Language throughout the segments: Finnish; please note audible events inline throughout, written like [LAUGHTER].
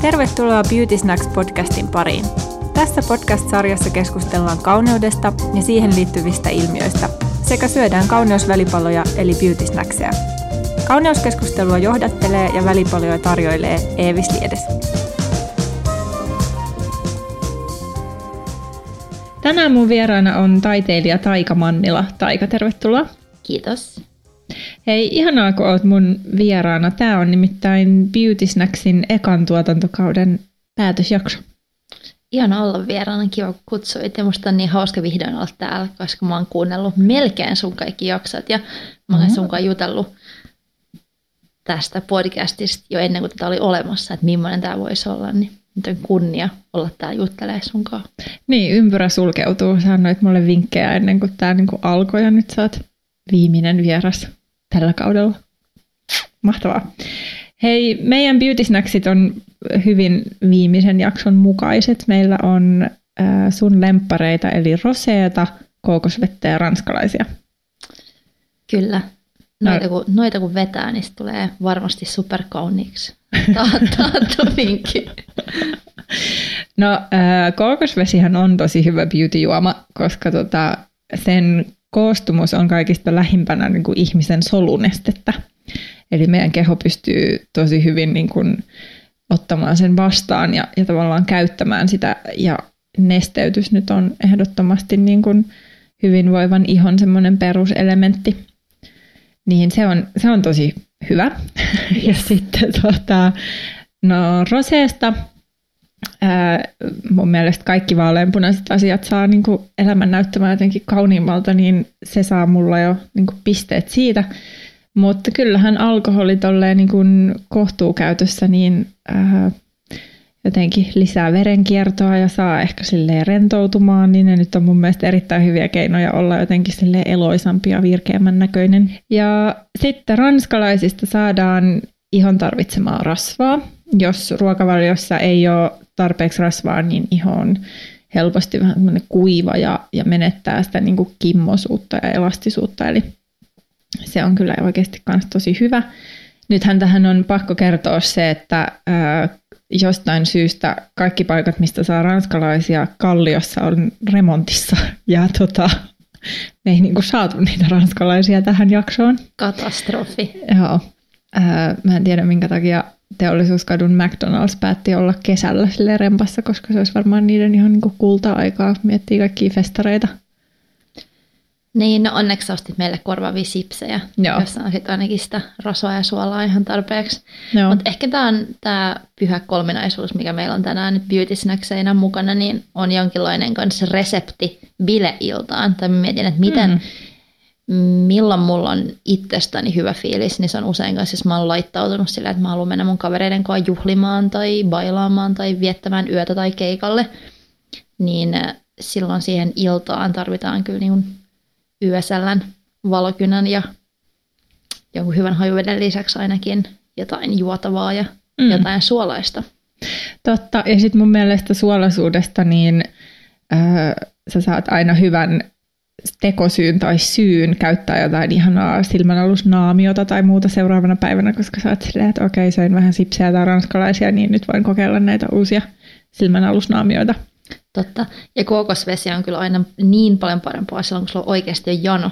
Tervetuloa Beauty Snacks podcastin pariin. Tässä podcast-sarjassa keskustellaan kauneudesta ja siihen liittyvistä ilmiöistä sekä syödään kauneusvälipaloja eli beauty snackseja. Kauneuskeskustelua johdattelee ja välipaloja tarjoilee Eevis Liedes. Tänään mun vieraana on taiteilija Taika Mannila. Taika, tervetuloa. Kiitos. Hei, ihanaa kun oot mun vieraana. Tää on nimittäin Beauty Snacksin ekan tuotantokauden päätösjakso. Ihana olla vieraana, kiva kun kutsuit. Ja musta on niin hauska vihdoin olla täällä, koska mä oon kuunnellut melkein sun kaikki jaksot. Ja mä olen mm-hmm. sunkaan jutellut tästä podcastista jo ennen kuin tätä oli olemassa, että millainen tämä voisi olla. Niin nyt on kunnia olla täällä juttelemaan sunkaan. Niin, ympyrä sulkeutuu. Sä annoit mulle vinkkejä ennen kuin tämä niinku alkoi ja nyt sä oot viimeinen vieras tällä kaudella. Mahtavaa. Hei, meidän Beauty Snacksit on hyvin viimeisen jakson mukaiset. Meillä on äh, sun lemppareita, eli roseeta, kookosvettä ja ranskalaisia. Kyllä. Noita, no. kun, noita kun vetää, niin tulee varmasti superkauniiksi. [LAUGHS] Taattu vinkki. No, äh, kookosvesihän on tosi hyvä beauty-juoma, koska tota, sen koostumus on kaikista lähimpänä niin kuin ihmisen solunestettä. Eli meidän keho pystyy tosi hyvin niin kuin, ottamaan sen vastaan ja, ja tavallaan käyttämään sitä. Ja nesteytys nyt on ehdottomasti niin kuin hyvinvoivan ihon semmoinen peruselementti. Niin se on, se on tosi hyvä. [LAUGHS] Yes. ja sitten tota, no roseesta ää, mun mielestä kaikki vaaleanpunaiset asiat saa niin kuin elämän näyttämään jotenkin kauniimmalta, niin se saa mulla jo niin kuin pisteet siitä. Mutta kyllähän alkoholi tolleen niin kuin kohtuukäytössä niin ää, jotenkin lisää verenkiertoa ja saa ehkä silleen rentoutumaan, niin ne nyt on mun mielestä erittäin hyviä keinoja olla jotenkin silleen eloisampi ja virkeämmän näköinen. Ja sitten ranskalaisista saadaan ihon tarvitsemaa rasvaa. Jos ruokavaliossa ei ole tarpeeksi rasvaa, niin iho on helposti vähän kuiva ja, ja menettää sitä niin kuin kimmosuutta ja elastisuutta. Eli se on kyllä oikeasti myös tosi hyvä. Nythän tähän on pakko kertoa se, että ää, jostain syystä kaikki paikat, mistä saa ranskalaisia kalliossa, on remontissa. [LAUGHS] Ja tota, me ei niinku saatu niitä ranskalaisia tähän jaksoon. Katastrofi. Joo. Ää, mä en tiedä minkä takia teollisuuskadun McDonald's päätti olla kesällä sille rempassa, koska se olisi varmaan niiden ihan niin kulta-aikaa. Miettii kaikkia festareita. Niin, no onneksi ostit meille korvaavia sipsejä, Joo. jossa on sitten ainakin sitä rasvaa ja suolaa ihan tarpeeksi. Mutta ehkä tämä on tämä pyhä kolminaisuus, mikä meillä on tänään nyt beauty snackseina mukana, niin on jonkinlainen kanssa resepti bileiltaan. Tai mietin, että miten, mm milloin mulla on itsestäni hyvä fiilis, niin se on usein kanssa, jos mä oon laittautunut sillä, että mä haluan mennä mun kavereiden kanssa juhlimaan tai bailaamaan tai viettämään yötä tai keikalle, niin äh, silloin siihen iltaan tarvitaan kyllä niin yösellän valokynän ja jonkun hyvän hajuveden lisäksi ainakin jotain juotavaa ja mm. jotain suolaista. Totta, ja sitten mun mielestä suolaisuudesta, niin äh, sä saat aina hyvän tekosyyn tai syyn käyttää jotain ihanaa silmänalusnaamiota tai muuta seuraavana päivänä, koska sä oot silleen, että okei, söin vähän sipsejä tai ranskalaisia, niin nyt voin kokeilla näitä uusia silmänalusnaamioita. Totta. Ja kookosvesi on kyllä aina niin paljon parempaa silloin, kun sulla on oikeasti jano.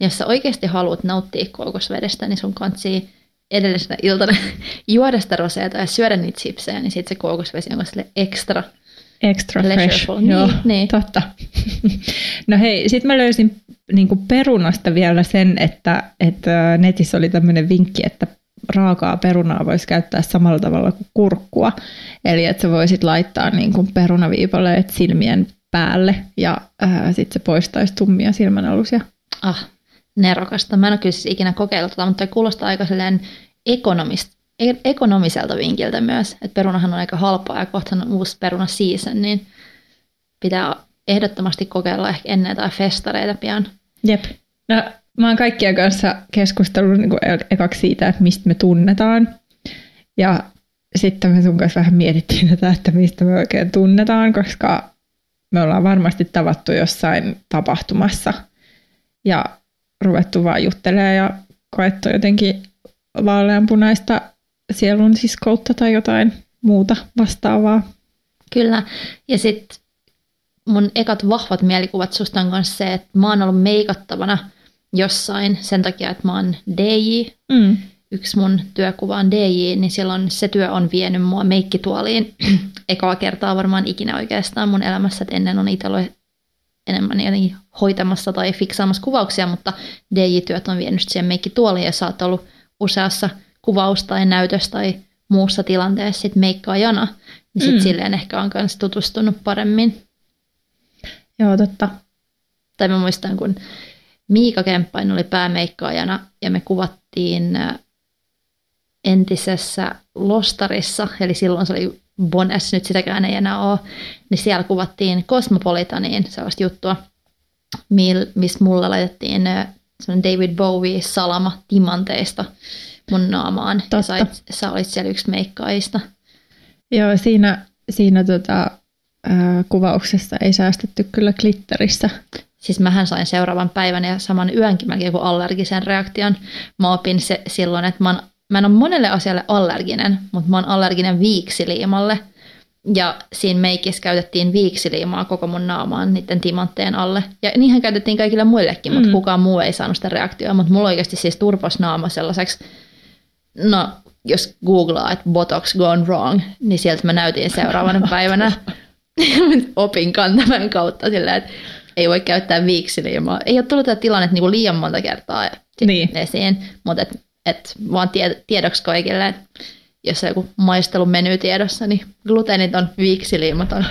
Ja jos sä oikeasti haluat nauttia kookosvedestä, niin sun kansi edellisenä iltana [LAUGHS] juoda sitä roseeta ja syödä niitä sipsejä, niin sitten se kookosvesi on sille ekstra Extra fresh. Niin, Joo, niin. totta. [LAUGHS] no hei, sitten mä löysin niin perunasta vielä sen, että, että netissä oli tämmöinen vinkki, että raakaa perunaa voisi käyttää samalla tavalla kuin kurkkua. Eli että sä voisit laittaa niin kuin perunaviipaleet silmien päälle ja äh, sitten se poistaisi tummia silmänalusia. Ah, nerokasta. Mä en ole kyllä siis ikinä kokeillut tätä, mutta kuulostaa aika ekonomista E- ekonomiselta vinkiltä myös, että perunahan on aika halpaa ja kohta on uusi peruna season, niin pitää ehdottomasti kokeilla ehkä ennen tai festareita pian. Jep. No, mä oon kaikkien kanssa keskustellut niin ekaksi siitä, että mistä me tunnetaan. Ja sitten me sun kanssa vähän mietittiin tätä, että mistä me oikein tunnetaan, koska me ollaan varmasti tavattu jossain tapahtumassa ja ruvettu vaan juttelemaan ja koettu jotenkin vaaleanpunaista sielun siskoutta tai jotain muuta vastaavaa. Kyllä. Ja sitten mun ekat vahvat mielikuvat susta on se, että mä oon ollut meikattavana jossain sen takia, että mä oon DJ. Mm. Yksi mun työkuva on DJ, niin silloin se työ on vienyt mua meikkituoliin [CLEARS THROAT] ekaa kertaa varmaan ikinä oikeastaan mun elämässä, että ennen on itse ollut enemmän jotenkin hoitamassa tai fiksaamassa kuvauksia, mutta DJ-työt on vienyt siihen meikkituoliin ja sä oot ollut useassa kuvaus- tai näytös- tai muussa tilanteessa sit meikkaajana, niin sit mm. silleen ehkä on myös tutustunut paremmin. Joo, totta. Tai mä muistan, kun Miika Kemppain oli päämeikkaajana ja me kuvattiin entisessä Lostarissa, eli silloin se oli Bones, nyt sitäkään ei enää ole, niin siellä kuvattiin Cosmopolitaniin sellaista juttua, missä mulla laitettiin David Bowie salama timanteista mun naamaan. Totta. Ja sait, sä olit siellä yksi meikkaajista. Joo, siinä, siinä tota, ää, kuvauksessa ei säästetty kyllä glitterissä. Siis mähän sain seuraavan päivän ja saman yönkin melkein kuin allergisen reaktion. Mä opin se silloin, että mä, oon, mä en ole monelle asialle allerginen, mutta mä oon allerginen viiksiliimalle. Ja siinä meikissä käytettiin viiksiliimaa koko mun naamaan niiden timantteen alle. Ja niinhän käytettiin kaikille muillekin, mutta mm. kukaan muu ei saanut sitä reaktioa. Mutta mulla oikeasti siis turpos naama sellaiseksi, no jos googlaa, että botox gone wrong, niin sieltä mä näytin seuraavana [LAUGHS] päivänä [LAUGHS] opin kantavan kautta sillä, että ei voi käyttää viiksiliimaa. Ei ole tullut tätä tilanne niin kuin liian monta kertaa niin. esiin, mutta et, et vaan tie, tiedoksi kaikille, että jos on joku maistelumeny tiedossa, niin gluteenit on viiksiliimaton.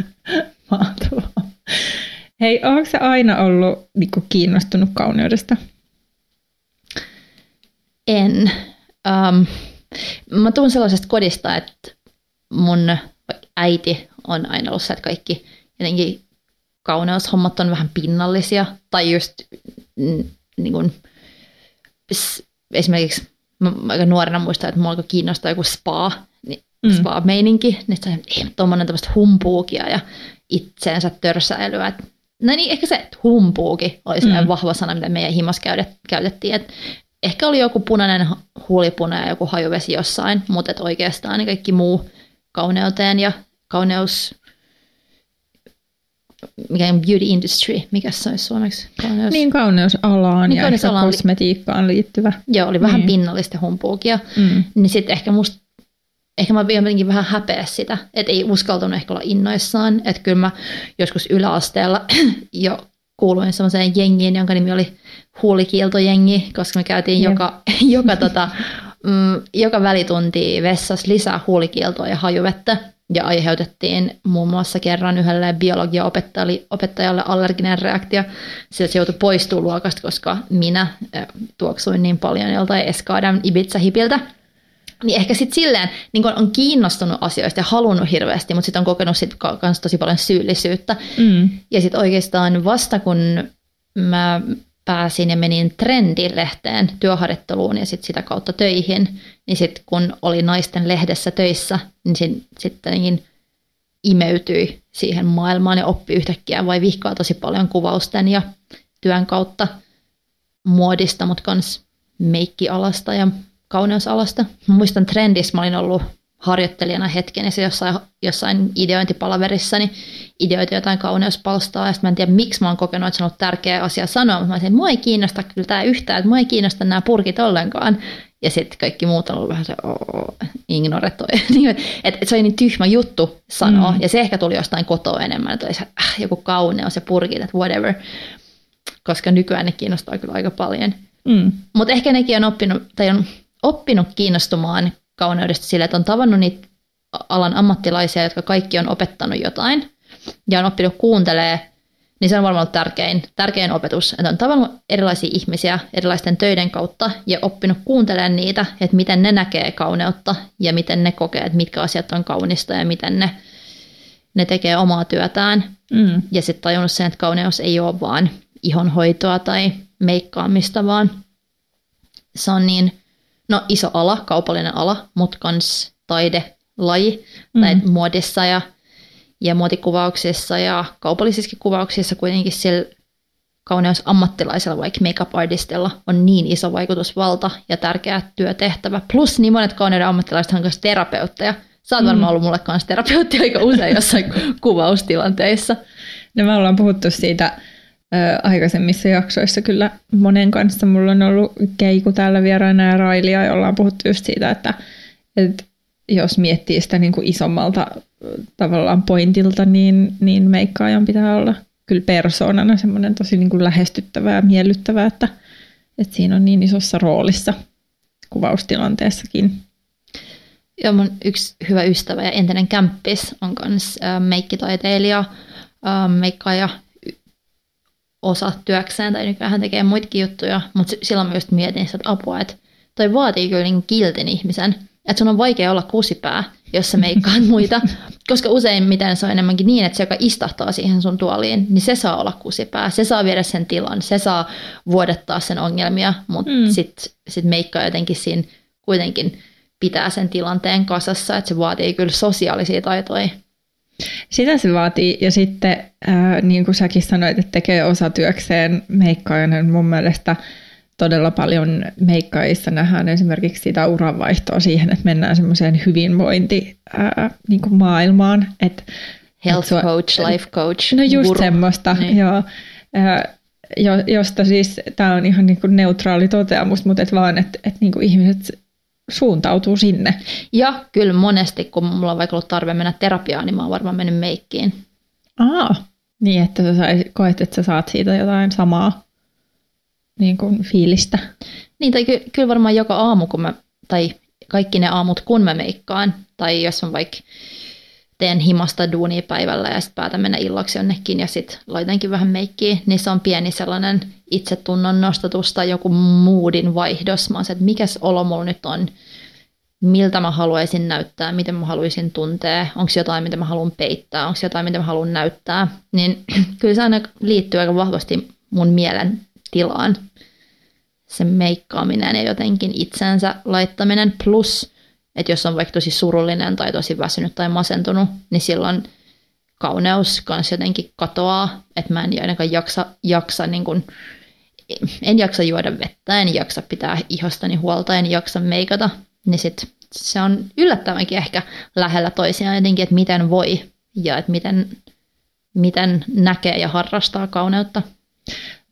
[LAUGHS] Mahtavaa. Hei, onko se aina ollut niin kiinnostunut kauneudesta? En. Um, mä tuun sellaisesta kodista, että mun äiti on aina ollut se, että kaikki jotenkin kauneushommat on vähän pinnallisia. Tai just niin kuin, esimerkiksi mä aika nuorena muistan, että mua alkoi kiinnostaa joku spa, niin mm. spa-meininki. Niin ei tuommoinen tämmöistä humpuukia ja itseensä törsäilyä. No niin, ehkä se humpuuki oli mm. vahva sana, mitä meidän himas käytettiin. Et ehkä oli joku punainen huulipuna ja joku hajuvesi jossain, mutta et oikeastaan niin kaikki muu kauneuteen ja kauneus mikä on beauty industry, mikä se olisi suomeksi? Kauneus... Niin, kauneusalaan niin, ja kauneusalaan kosmetiikkaan liittyvä. Joo, oli vähän niin. pinnallista humpuukia. Mm. Niin sitten ehkä musta ehkä mä jotenkin vähän häpeä sitä, että ei uskaltanut ehkä olla innoissaan. Että kyllä mä joskus yläasteella [CLEARS THROAT] jo kuuluin semmoiseen jengiin, jonka nimi oli huulikiiltojengi, koska me käytiin Jep. joka, [LAUGHS] joka, tota, mm, joka välitunti vessassa lisää huulikieltoa ja hajuvettä ja aiheutettiin muun muassa kerran yhdelle biologia-opettajalle allerginen reaktio. Sillä se joutui poistumaan luokasta, koska minä tuoksuin niin paljon joltain Eskadan Ibiza-hipiltä. Niin ehkä sitten silleen niin on kiinnostunut asioista ja halunnut hirveästi, mutta sitten on kokenut sit kans tosi paljon syyllisyyttä. Mm. Ja sitten oikeastaan vasta kun mä pääsin ja menin Trendilehteen työharjoitteluun ja sitten sitä kautta töihin, niin sitten kun oli naisten lehdessä töissä, niin sitten niin imeytyi siihen maailmaan ja oppi yhtäkkiä vai vihkaa tosi paljon kuvausten ja työn kautta muodista, mutta myös meikkialasta ja kauneusalasta. Mä muistan trendissä, mä olin ollut harjoittelijana hetken ja se jossain, jossain ideointipalaverissa niin ideoita jotain kauneuspalstaa ja sitten mä en tiedä miksi mä oon kokenut, että se on ollut tärkeä asia sanoa, mutta mä olisin, että mua ei kiinnosta kyllä tämä yhtään, että mua ei kiinnosta nämä purkit ollenkaan. Ja sitten kaikki muut on ollut vähän se, oh, ignoretoi. [LAUGHS] Niin, että et se oli niin tyhmä juttu sanoa. Mm. Ja se ehkä tuli jostain kotoa enemmän, että oli se, äh, joku kauneus ja purkit, että whatever. Koska nykyään ne kiinnostaa kyllä aika paljon. Mm. Mutta ehkä nekin on oppinut, tai on oppinut kiinnostumaan kauneudesta sillä, että on tavannut niitä alan ammattilaisia, jotka kaikki on opettanut jotain ja on oppinut kuuntelee, niin se on varmaan ollut tärkein, tärkein opetus. Että on tavannut erilaisia ihmisiä erilaisten töiden kautta ja oppinut kuuntelemaan niitä, että miten ne näkee kauneutta ja miten ne kokee, että mitkä asiat on kaunista ja miten ne, ne tekee omaa työtään. Mm. Ja sitten tajunnut sen, että kauneus ei ole vaan ihonhoitoa tai meikkaamista, vaan se on niin no, iso ala, kaupallinen ala, mutta myös taidelaji mm. tai muodissa ja, ja muotikuvauksissa ja kaupallisissa kuvauksissa kuitenkin sillä kauneusammattilaisella, vaikka makeup artistilla, on niin iso vaikutusvalta ja tärkeä työtehtävä. Plus niin monet kauneuden ammattilaiset on myös terapeutteja, Sä oot varmaan mm. ollut mulle kanssa terapeutti aika usein jossain kuvaustilanteissa. No me ollaan puhuttu siitä aikaisemmissa jaksoissa kyllä monen kanssa. Mulla on ollut Keiku täällä vieraana ja Railia, jolla on puhuttu just siitä, että, että jos miettii sitä niin kuin isommalta tavallaan pointilta, niin, niin meikkaajan pitää olla kyllä persoonana semmoinen tosi niin kuin lähestyttävää ja miellyttävää, että, että siinä on niin isossa roolissa kuvaustilanteessakin. Joo, mun yksi hyvä ystävä ja entinen kämppis on myös meikkitaiteilija, meikkaaja osa työkseen, tai nykyään hän tekee muitakin juttuja, mutta silloin mä just mietin sitä apua, että toi vaatii kyllä niin kiltin ihmisen, että sun on vaikea olla kusipää, jos sä meikkaat [LAUGHS] muita, koska useimmiten se on enemmänkin niin, että se, joka istahtaa siihen sun tuoliin, niin se saa olla kusipää, se saa viedä sen tilan, se saa vuodettaa sen ongelmia, mutta mm. sitten sit meikkaa jotenkin siinä kuitenkin pitää sen tilanteen kasassa, että se vaatii kyllä sosiaalisia taitoja. Sitä se vaatii, ja sitten ää, niin kuin säkin sanoit, että tekee osatyökseen meikkaajana, mun mielestä – todella paljon meikkaissa nähdään esimerkiksi sitä uranvaihtoa siihen, että mennään semmoiseen hyvinvointi ää, niin kuin maailmaan. Et, Health et sua, coach, life coach. No just guru. semmoista, niin. joo. Ää, jo, josta siis, tämä on ihan niin kuin neutraali toteamus, mutta et vaan, että et niin ihmiset suuntautuu sinne. Ja kyllä monesti, kun mulla on vaikka ollut tarve mennä terapiaan, niin mä oon varmaan mennyt meikkiin. Aa, niin että sä sais, koet, että sä saat siitä jotain samaa niin kuin fiilistä. Niin, tai ky- kyllä varmaan joka aamu, kun mä, tai kaikki ne aamut, kun mä meikkaan, tai jos on vaikka teen himasta duunia päivällä ja sitten päätän mennä illaksi jonnekin ja sitten laitankin vähän meikkiä, niin se on pieni sellainen itsetunnon nostatus tai joku moodin vaihdos. Mä oon se, että mikäs olo mulla nyt on, miltä mä haluaisin näyttää, miten mä haluaisin tuntea, onko jotain, mitä mä haluan peittää, onko jotain, mitä mä haluan näyttää. Niin [CLEARS THROAT] kyllä se aina liittyy aika vahvasti mun mielen tilaan. Se meikkaaminen ja jotenkin itsensä laittaminen plus, että jos on vaikka tosi surullinen tai tosi väsynyt tai masentunut, niin silloin kauneus kanssa jotenkin katoaa, että mä en ainakaan jaksa, jaksa niin kuin, en jaksa juoda vettä, en jaksa pitää ihostani huolta, en jaksa meikata, niin sit se on yllättävänkin ehkä lähellä toisiaan jotenkin, että miten voi ja että miten, miten näkee ja harrastaa kauneutta.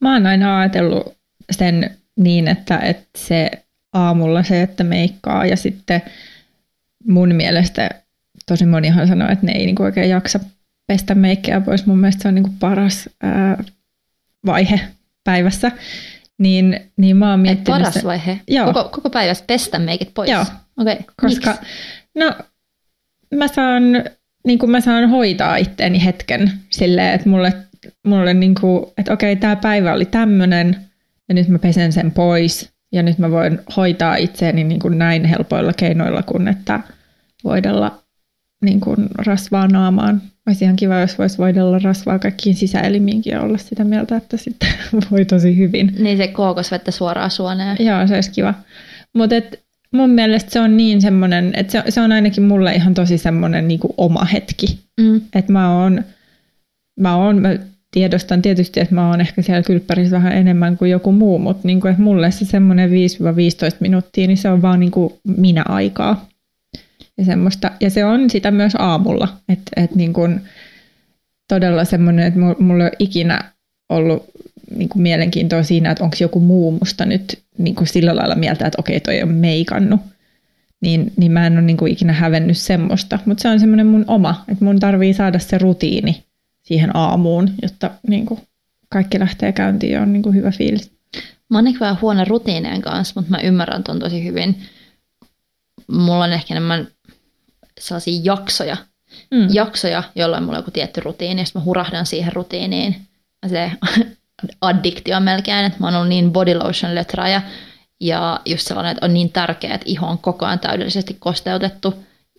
Mä oon aina ajatellut sen niin, että, että se aamulla se, että meikkaa ja sitten mun mielestä tosi monihan sanoo, että ne ei niinku oikein jaksa pestä meikkiä pois. Mun mielestä se on niinku paras ää, vaihe päivässä. Niin, niin mä oon miettinyt... paras vaihe? Joo. Koko, koko päivässä pestä meikit pois? Joo. Okay. Koska, Miks? no mä saan, niin kuin mä saan hoitaa itteeni hetken silleen, että mulle mulle niin kuin, että okei, tämä päivä oli tämmöinen ja nyt mä pesen sen pois ja nyt mä voin hoitaa itseäni niin kuin näin helpoilla keinoilla kuin että voidella niin kuin rasvaa naamaan. Olisi ihan kiva, jos voisi voidella rasvaa kaikkiin sisäelimiinkin ja olla sitä mieltä, että sitten [LAUGHS] voi tosi hyvin. Niin se kookosvettä suoraan suoneen. Joo, se olisi kiva. Mutta mun mielestä se on niin semmoinen, että se, se on ainakin mulle ihan tosi semmoinen niin kuin oma hetki. Mm. Että mä oon, mä oon, mä tiedostan tietysti, että mä oon ehkä siellä kylppärissä vähän enemmän kuin joku muu, mutta niin kuin, että mulle se semmoinen 5-15 minuuttia, niin se on vaan niin kuin minä aikaa. Ja, semmoista, ja se on sitä myös aamulla, että, että niin kuin todella semmoinen, että mulla ei ikinä ollut niin kuin mielenkiintoa siinä, että onko joku muu musta nyt niin kuin sillä lailla mieltä, että okei, toi on meikannut. Niin, niin mä en ole niin kuin ikinä hävennyt semmoista, mutta se on semmoinen mun oma, että mun tarvii saada se rutiini siihen aamuun, jotta niin kuin kaikki lähtee käyntiin ja on niin kuin hyvä fiilis. Mä oon ehkä vähän huono rutiineen kanssa, mutta mä ymmärrän ton tosi hyvin. Mulla on ehkä enemmän sellaisia jaksoja, mm. jaksoja, jolloin mulla on joku tietty rutiini, ja mä hurahdan siihen rutiiniin. Se [LAUGHS] addiktio melkein, että mä oon ollut niin body lotion lötraaja, ja just sellainen, että on niin tärkeää, että iho on koko ajan täydellisesti kosteutettu,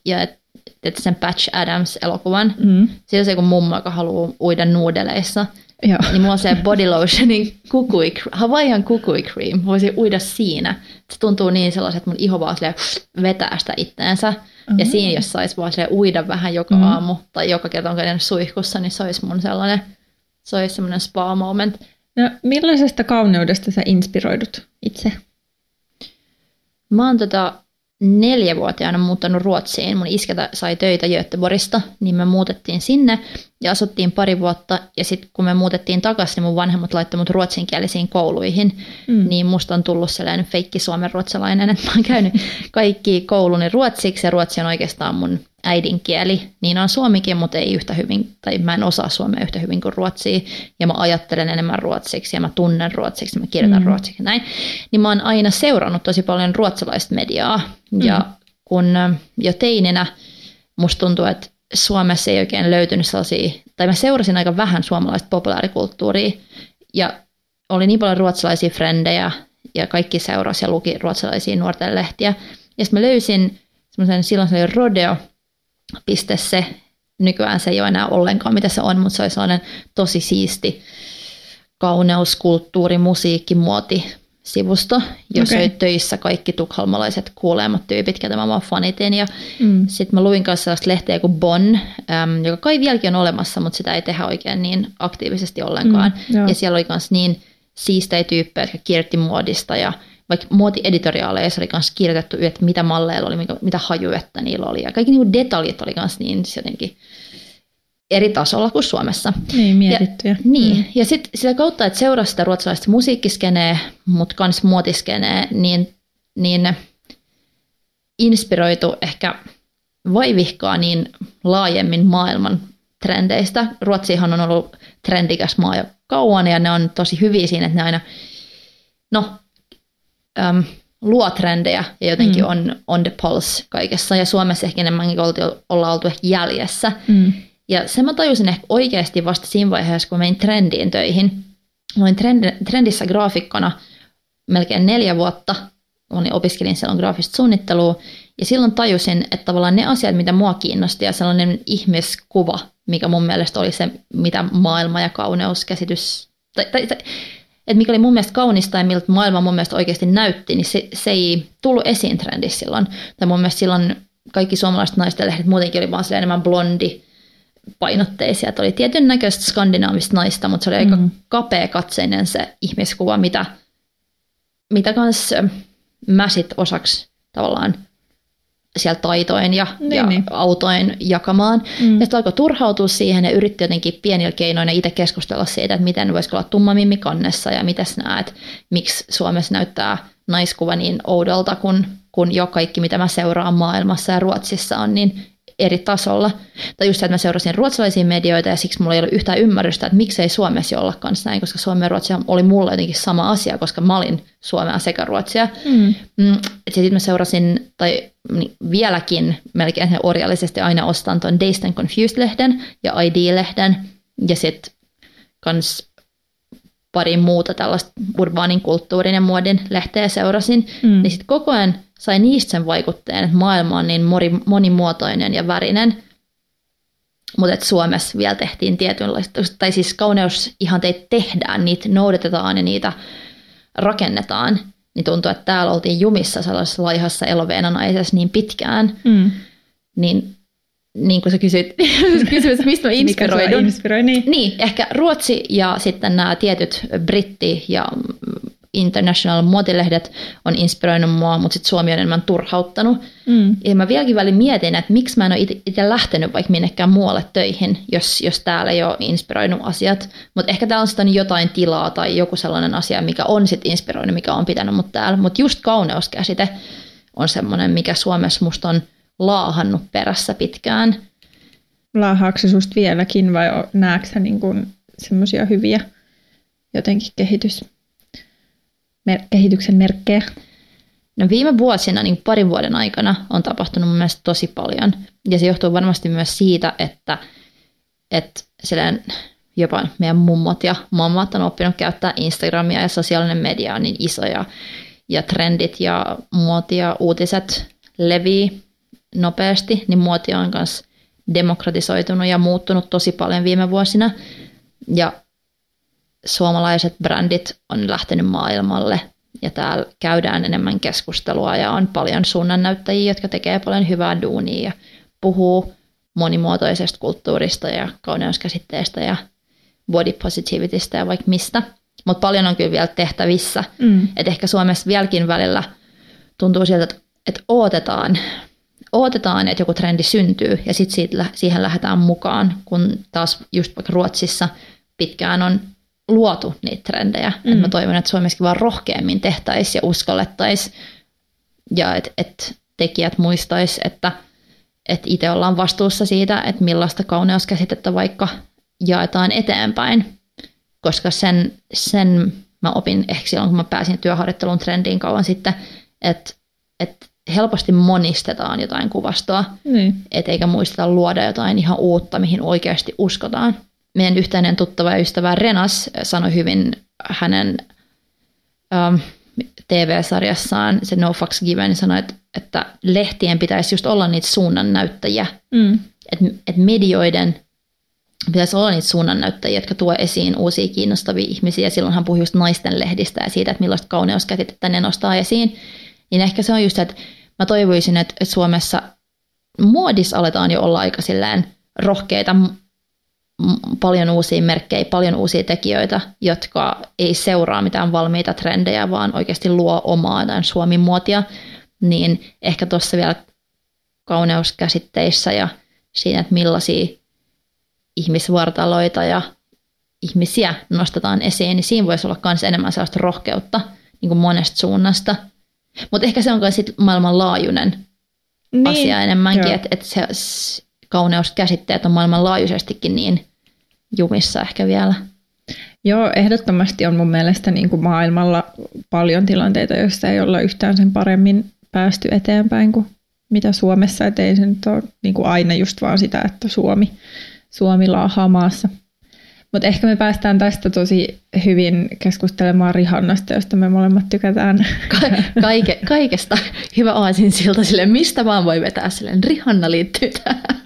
ja että että sen Patch Adams-elokuvan. Mm. Siinä on se kun mummo, joka haluaa uida nuudeleissa. Joo. Niin mulla on se body lotionin kukui, Hawaiian kukui cream. Voisi uida siinä. Se tuntuu niin sellaiset, että mun iho vaan vetää sitä itteensä. Mm-hmm. Ja siinä, jos saisi vaan uida vähän joka mm. aamu tai joka kerta on käynyt suihkussa, niin se olisi mun sellainen, se olisi semmoinen spa moment. No, millaisesta kauneudesta sä inspiroidut itse? Mä oon tota, neljävuotiaana muuttanut Ruotsiin. Mun iskä sai töitä Göteborgista, niin me muutettiin sinne ja asuttiin pari vuotta. Ja sitten kun me muutettiin takaisin, niin mun vanhemmat laittoi mut ruotsinkielisiin kouluihin. Mm. Niin musta on tullut sellainen feikki suomen ruotsalainen, että mä oon käynyt kaikki kouluni ruotsiksi ja ruotsi on oikeastaan mun äidinkieli. Niin on suomikin, mutta ei yhtä hyvin, tai mä en osaa suomea yhtä hyvin kuin ruotsia. Ja mä ajattelen enemmän ruotsiksi ja mä tunnen ruotsiksi, mä kirjoitan mm. ruotsiksi näin. Niin mä oon aina seurannut tosi paljon ruotsalaista mediaa. Mm. Ja kun jo teininä musta tuntuu, että Suomessa ei oikein löytynyt sellaisia, tai mä seurasin aika vähän suomalaista populaarikulttuuria, ja oli niin paljon ruotsalaisia frendejä, ja kaikki seurasi ja luki ruotsalaisia nuorten lehtiä. Ja sitten mä löysin semmoisen, silloin se oli Rodeo, se, nykyään se ei ole enää ollenkaan mitä se on, mutta se oli sellainen tosi siisti kauneus, kulttuuri, musiikki, muoti sivusto, jossa okay. oli töissä kaikki tukholmalaiset kuulemat tyypit, ketä mä vaan fanitin. Ja mm. sitten mä luin kanssa sellaista lehteä kuin Bon, äm, joka kai vieläkin on olemassa, mutta sitä ei tehdä oikein niin aktiivisesti ollenkaan. Mm, ja siellä oli myös niin siistejä tyyppejä, jotka kirjoitti muodista ja vaikka muotieditoriaaleissa oli myös kirjoitettu, että mitä malleilla oli, mitä hajuetta niillä oli. Ja kaikki niinku detaljit oli myös niin jotenkin eri tasolla kuin Suomessa. Niin, mietittyjä. Ja, niin, mm. ja sitten sitä kautta, että seuraa sitä ruotsalaista musiikkiskeneä, mutta myös muotiskeneä, niin, niin inspiroitu ehkä vaivihkaa niin laajemmin maailman trendeistä. Ruotsihan on ollut trendikäs maa jo kauan ja ne on tosi hyviä siinä, että ne aina no, äm, luo trendejä ja jotenkin mm. on on the pulse kaikessa. Ja Suomessa ehkä enemmänkin ollaan oltu ehkä jäljessä. Mm. Ja sen mä tajusin ehkä oikeasti vasta siinä vaiheessa, kun menin trendiin töihin. Olin trendissä graafikkona melkein neljä vuotta. Olin, opiskelin silloin graafista suunnittelua. Ja silloin tajusin, että tavallaan ne asiat, mitä mua kiinnosti ja sellainen ihmiskuva, mikä mun mielestä oli se, mitä maailma ja kauneuskäsitys, tai, tai, tai että mikä oli mun mielestä kaunista ja miltä maailma mun mielestä oikeasti näytti, niin se, se ei tullut esiin trendissä silloin. Tai mun mielestä silloin kaikki suomalaiset naisten lehdet muutenkin oli vaan enemmän blondi, painotteisia. Että oli tietyn näköistä skandinaavista naista, mutta se oli aika mm. kapea katseinen se ihmiskuva, mitä, mitä kans mä sit osaksi tavallaan siellä taitoin ja, niin, ja niin. autoin jakamaan. Mm. Ja sitten alkoi turhautua siihen ja yritti jotenkin pienillä keinoin itse keskustella siitä, että miten voisiko olla tumma mimmi kannessa ja mitä näet, miksi Suomessa näyttää naiskuva niin oudolta, kun, kun jo kaikki, mitä mä seuraan maailmassa ja Ruotsissa on niin eri tasolla. Tai just se, että mä seurasin ruotsalaisia medioita ja siksi mulla ei ollut yhtään ymmärrystä, että miksei Suomessa olla kanssa näin, koska Suomi ja Ruotsia oli mulle jotenkin sama asia, koska mä olin Suomea sekä Ruotsia. Mm. Mm, sitten mä seurasin, tai niin vieläkin melkein orjallisesti aina ostan tuon Dazed and Confused-lehden ja ID-lehden ja sitten kans pari muuta tällaista urbaanin kulttuurin ja muodin lehteä seurasin, mm. niin sitten koko ajan sai niistä sen vaikutteen, että maailma on niin monimuotoinen ja värinen, mutta Suomessa vielä tehtiin tietynlaista, tai siis teitä tehdään, niitä noudatetaan ja niitä rakennetaan, niin tuntuu, että täällä oltiin jumissa sellaisessa laihassa eloveenanaisessa niin pitkään, mm. niin niin kuin sä kysyit, [LAUGHS] kysyit mistä mä inspiroidun. inspiroi, niin. niin, ehkä Ruotsi ja sitten nämä tietyt britti- ja international muotilehdet on inspiroinut mua, mutta sitten Suomi on enemmän turhauttanut. Mm. Ja mä vieläkin välin mietin, että miksi mä en ole itse lähtenyt vaikka minnekään muualle töihin, jos, jos täällä ei ole inspiroinut asiat. Mutta ehkä täällä on sitten jotain tilaa tai joku sellainen asia, mikä on sitten inspiroinut, mikä on pitänyt mut täällä. Mutta just kauneuskäsite on semmoinen, mikä Suomessa musta on laahannut perässä pitkään. Laahaako susta vieläkin vai näetkö niin semmoisia hyviä jotenkin kehitys mer- kehityksen merkkejä? No viime vuosina, niin parin vuoden aikana, on tapahtunut mun mielestä tosi paljon. Ja se johtuu varmasti myös siitä, että, että jopa meidän mummot ja mammat on oppinut käyttää Instagramia ja sosiaalinen media on niin isoja. Ja trendit ja muoti ja uutiset levii nopeasti, niin muoti on myös demokratisoitunut ja muuttunut tosi paljon viime vuosina. Ja suomalaiset brändit on lähtenyt maailmalle ja täällä käydään enemmän keskustelua ja on paljon suunnannäyttäjiä, jotka tekee paljon hyvää duunia ja puhuu monimuotoisesta kulttuurista ja kauneuskäsitteestä ja body positivitystä ja vaikka mistä. Mutta paljon on kyllä vielä tehtävissä. Mm. Et ehkä Suomessa vieläkin välillä tuntuu siltä, että että odotetaan, odotetaan, että joku trendi syntyy ja sitten siihen lähdetään mukaan, kun taas just vaikka Ruotsissa pitkään on luotu niitä trendejä. Mm. Et mä toivon, että Suomessakin vaan rohkeammin tehtäisiin ja uskallettaisiin ja että et tekijät muistaisi, että et itse ollaan vastuussa siitä, että millaista kauneuskäsitettä vaikka jaetaan eteenpäin, koska sen, sen mä opin ehkä silloin, kun mä pääsin työharjoittelun trendiin kauan sitten, että, että helposti monistetaan jotain kuvastoa, niin. et eikä muisteta luoda jotain ihan uutta, mihin oikeasti uskotaan. Meidän yhteinen tuttava ja ystävä Renas sanoi hyvin hänen ähm, TV-sarjassaan, se No Fucks Given, sanoi, että, että lehtien pitäisi just olla niitä suunnannäyttäjiä. Mm. Että et medioiden pitäisi olla niitä suunnannäyttäjiä, jotka tuo esiin uusia kiinnostavia ihmisiä. Silloin hän puhui just naisten lehdistä ja siitä, että millaista kauneuskäsitettä ne nostaa esiin. Niin ehkä se on just, että mä toivoisin, että Suomessa muodissa aletaan jo olla aika silleen rohkeita, paljon uusia merkkejä, paljon uusia tekijöitä, jotka ei seuraa mitään valmiita trendejä, vaan oikeasti luo omaa tämän Suomi-muotia, niin ehkä tuossa vielä kauneuskäsitteissä ja siinä, että millaisia ihmisvartaloita ja ihmisiä nostetaan esiin, niin siinä voisi olla myös enemmän sellaista rohkeutta niin kuin monesta suunnasta. Mutta ehkä se on myös maailmanlaajuinen niin, asia enemmänkin, että et se kauneuskäsitteet on maailmanlaajuisestikin niin jumissa ehkä vielä. Joo, ehdottomasti on mun mielestä niin kuin maailmalla paljon tilanteita, joissa ei olla yhtään sen paremmin päästy eteenpäin kuin mitä Suomessa, että ei se nyt ole niin kuin aina just vaan sitä, että Suomi Suomi laahaa maassa. Mutta ehkä me päästään tästä tosi hyvin keskustelemaan Rihannasta, josta me molemmat tykätään. Ka- kaike, kaikesta hyvä aasin siltä sille, mistä vaan voi vetää sille. Rihanna liittyy tähän.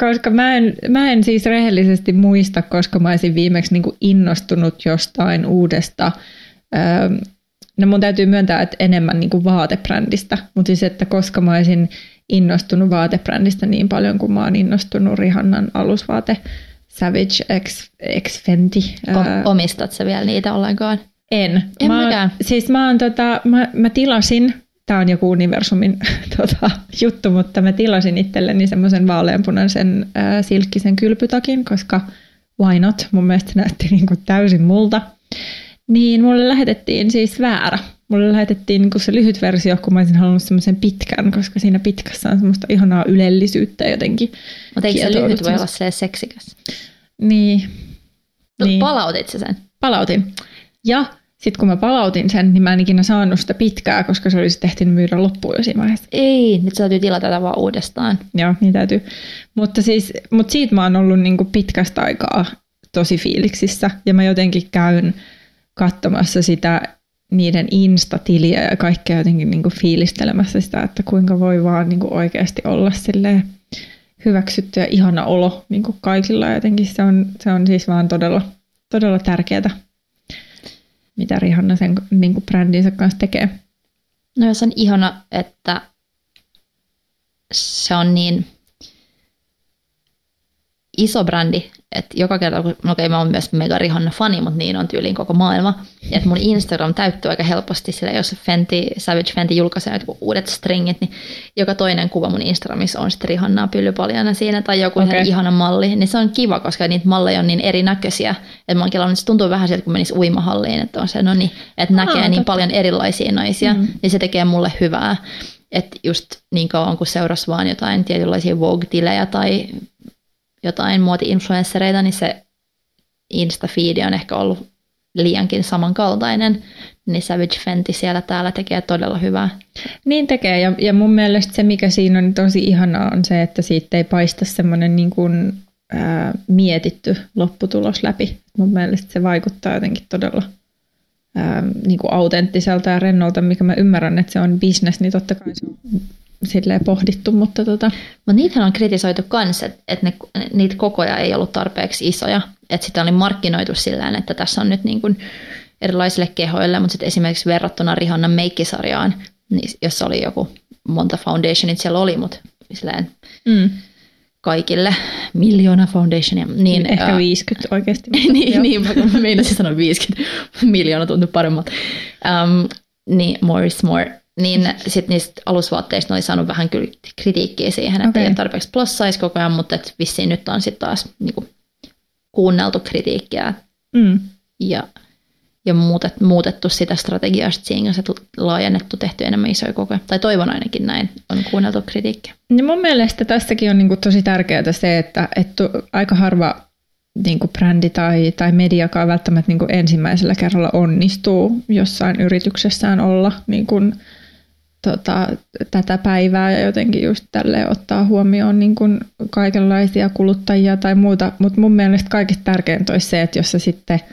Koska mä en, mä en siis rehellisesti muista, koska mä olisin viimeksi niin innostunut jostain uudesta. No mun täytyy myöntää, että enemmän niin kuin vaatebrändistä, mutta siis että koska mä olisin innostunut vaatebrändistä niin paljon kuin mä oon innostunut Rihannan alusvaate Savage X, X Fenty. O- omistat sä vielä niitä ollenkaan? En. En mä, Siis mä, oon, tota, mä, mä tilasin, tämä on joku universumin [LAUGHS] tota, juttu, mutta mä tilasin itselleni semmoisen vaaleanpunaisen äh, silkkisen kylpytakin, koska why not? Mun mielestä se näytti [LAUGHS] niin kuin täysin multa. Niin mulle lähetettiin siis väärä Mulle lähetettiin niin se lyhyt versio, kun mä olisin halunnut semmoisen pitkän, koska siinä pitkässä on semmoista ihanaa ylellisyyttä jotenkin. Mutta eikö se lyhyt voi olla se seksikäs? Niin. No, niin. Palautit sen? Palautin. Ja sitten kun mä palautin sen, niin mä en ikinä saanut sitä pitkää, koska se olisi tehty myydä loppuun jo siinä vaiheessa. Ei, nyt sä täytyy tilata tätä vaan uudestaan. Joo, niin täytyy. Mutta, siis, mutta siitä mä oon ollut niin kuin pitkästä aikaa tosi fiiliksissä. Ja mä jotenkin käyn katsomassa sitä niiden insta-tiliä ja kaikkea jotenkin niin kuin fiilistelemässä sitä, että kuinka voi vaan niin kuin oikeasti olla silleen hyväksytty ja ihana olo niin kuin kaikilla. Jotenkin se on, se on siis vaan todella, todella tärkeää, mitä Rihanna sen niin kuin brändinsä kanssa tekee. No se on ihana, että se on niin iso brändi, että joka kerta, kun no okei, mä oon myös mega Rihanna fani, mutta niin on tyyliin koko maailma. Että mun Instagram täyttyy aika helposti sillä, jos Fenty, Savage Fenty julkaisee uudet stringit, niin joka toinen kuva mun Instagramissa on sitten Rihannaa pyllypaljana siinä tai joku okay. ihana malli. Niin se on kiva, koska niitä malleja on niin erinäköisiä. Että mä oon kelannut, että se tuntuu vähän sieltä, kun menisi uimahalliin, että on se, no niin, että näkee ah, niin totta. paljon erilaisia naisia, mm. niin se tekee mulle hyvää. Että just niin kauan kun seurasi vaan jotain tietynlaisia Vogue-tilejä tai jotain muoti-influenssereita, niin se Insta-feedi on ehkä ollut liiankin samankaltainen, niin Savage Fenty siellä täällä tekee todella hyvää. Niin tekee, ja, ja mun mielestä se, mikä siinä on tosi ihanaa, on se, että siitä ei paista semmoinen niin kuin, ää, mietitty lopputulos läpi. Mun mielestä se vaikuttaa jotenkin todella ää, niin kuin autenttiselta ja rennolta, mikä mä ymmärrän, että se on business, niin totta kai se on silleen pohdittu, mutta tota... Mutta niitähän on kritisoitu myös, että et ne, niitä kokoja ei ollut tarpeeksi isoja. Että sitä oli markkinoitu sillä että tässä on nyt niin kuin erilaisille kehoille, mutta sitten esimerkiksi verrattuna Rihannan meikkisarjaan, niin jossa oli joku monta foundationit siellä oli, mutta silleen mm. kaikille miljoona foundationia. Niin, Ehkä ää, 50 oikeasti. niin, niin, mä meinasin sanoa 50. [LAUGHS] miljoona tuntui paremmalta. Um, niin more is more Niin sitten niistä alusvaatteista oli saanut vähän kyllä kritiikkiä siihen, että okay. ei ole tarpeeksi plus size koko ajan, mutta et vissiin nyt on sitten taas niinku, kuunneltu kritiikkiä. Mm. Ja ja muutet, muutettu sitä strategiaa siihen kanssa, laajennettu, tehty enemmän isoja kokoja. Tai toivon ainakin näin, on kuunneltu kritiikkiä. Ja mun mielestä tässäkin on niin kuin tosi tärkeää se, että, että aika harva niin kuin brändi tai, tai mediakaan välttämättä niin kuin ensimmäisellä kerralla onnistuu jossain yrityksessään olla niin kuin, tota, tätä päivää ja jotenkin just tälle ottaa huomioon niin kuin kaikenlaisia kuluttajia tai muuta. Mutta mun mielestä kaikista tärkeintä olisi se, että jos sä sitten –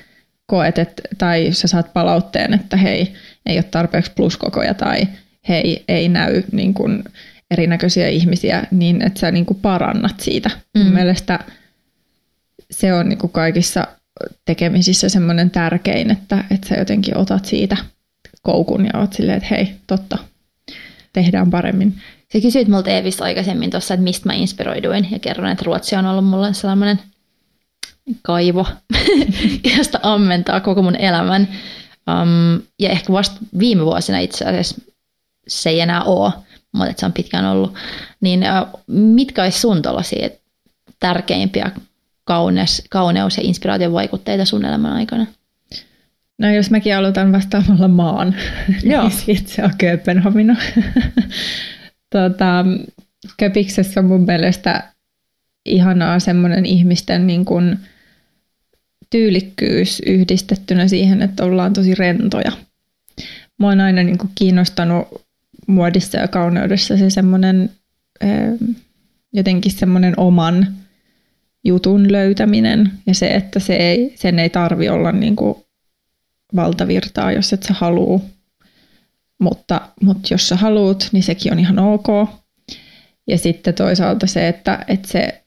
koet, että, tai sä saat palautteen, että hei, ei ole tarpeeksi pluskokoja tai hei, ei näy niin kuin erinäköisiä ihmisiä, niin että sä niin kuin parannat siitä. Mm. Mun mielestä se on niin kuin kaikissa tekemisissä semmoinen tärkein, että, että sä jotenkin otat siitä koukun ja oot silleen, että hei, totta, tehdään paremmin. Se kysyit multa Eevis aikaisemmin tuossa, että mistä mä inspiroiduin ja kerron, että Ruotsi on ollut mulle sellainen – kaivo, [LAUGHS] josta ammentaa koko mun elämän. Um, ja ehkä vasta viime vuosina itse asiassa se ei enää ole, mutta se on pitkään ollut. Niin uh, mitkä olisi sun tuollaisia tärkeimpiä kauneus, kauneus- ja inspiraation vaikutteita sun elämän aikana? No jos mäkin aloitan vastaamalla maan, [LAUGHS] Joo. niin siitä se on Kööpenhamina. [LAUGHS] tota, Köpiksessä on mun mielestä ihanaa semmoinen ihmisten niin kuin, tyylikkyys yhdistettynä siihen, että ollaan tosi rentoja. Mua on aina niin kuin kiinnostanut muodissa ja kauneudessa se semmoinen jotenkin semmoinen oman jutun löytäminen ja se, että se ei, sen ei tarvi olla niin kuin valtavirtaa, jos et sä haluu. Mutta, mutta jos sä haluut, niin sekin on ihan ok. Ja sitten toisaalta se, että, että se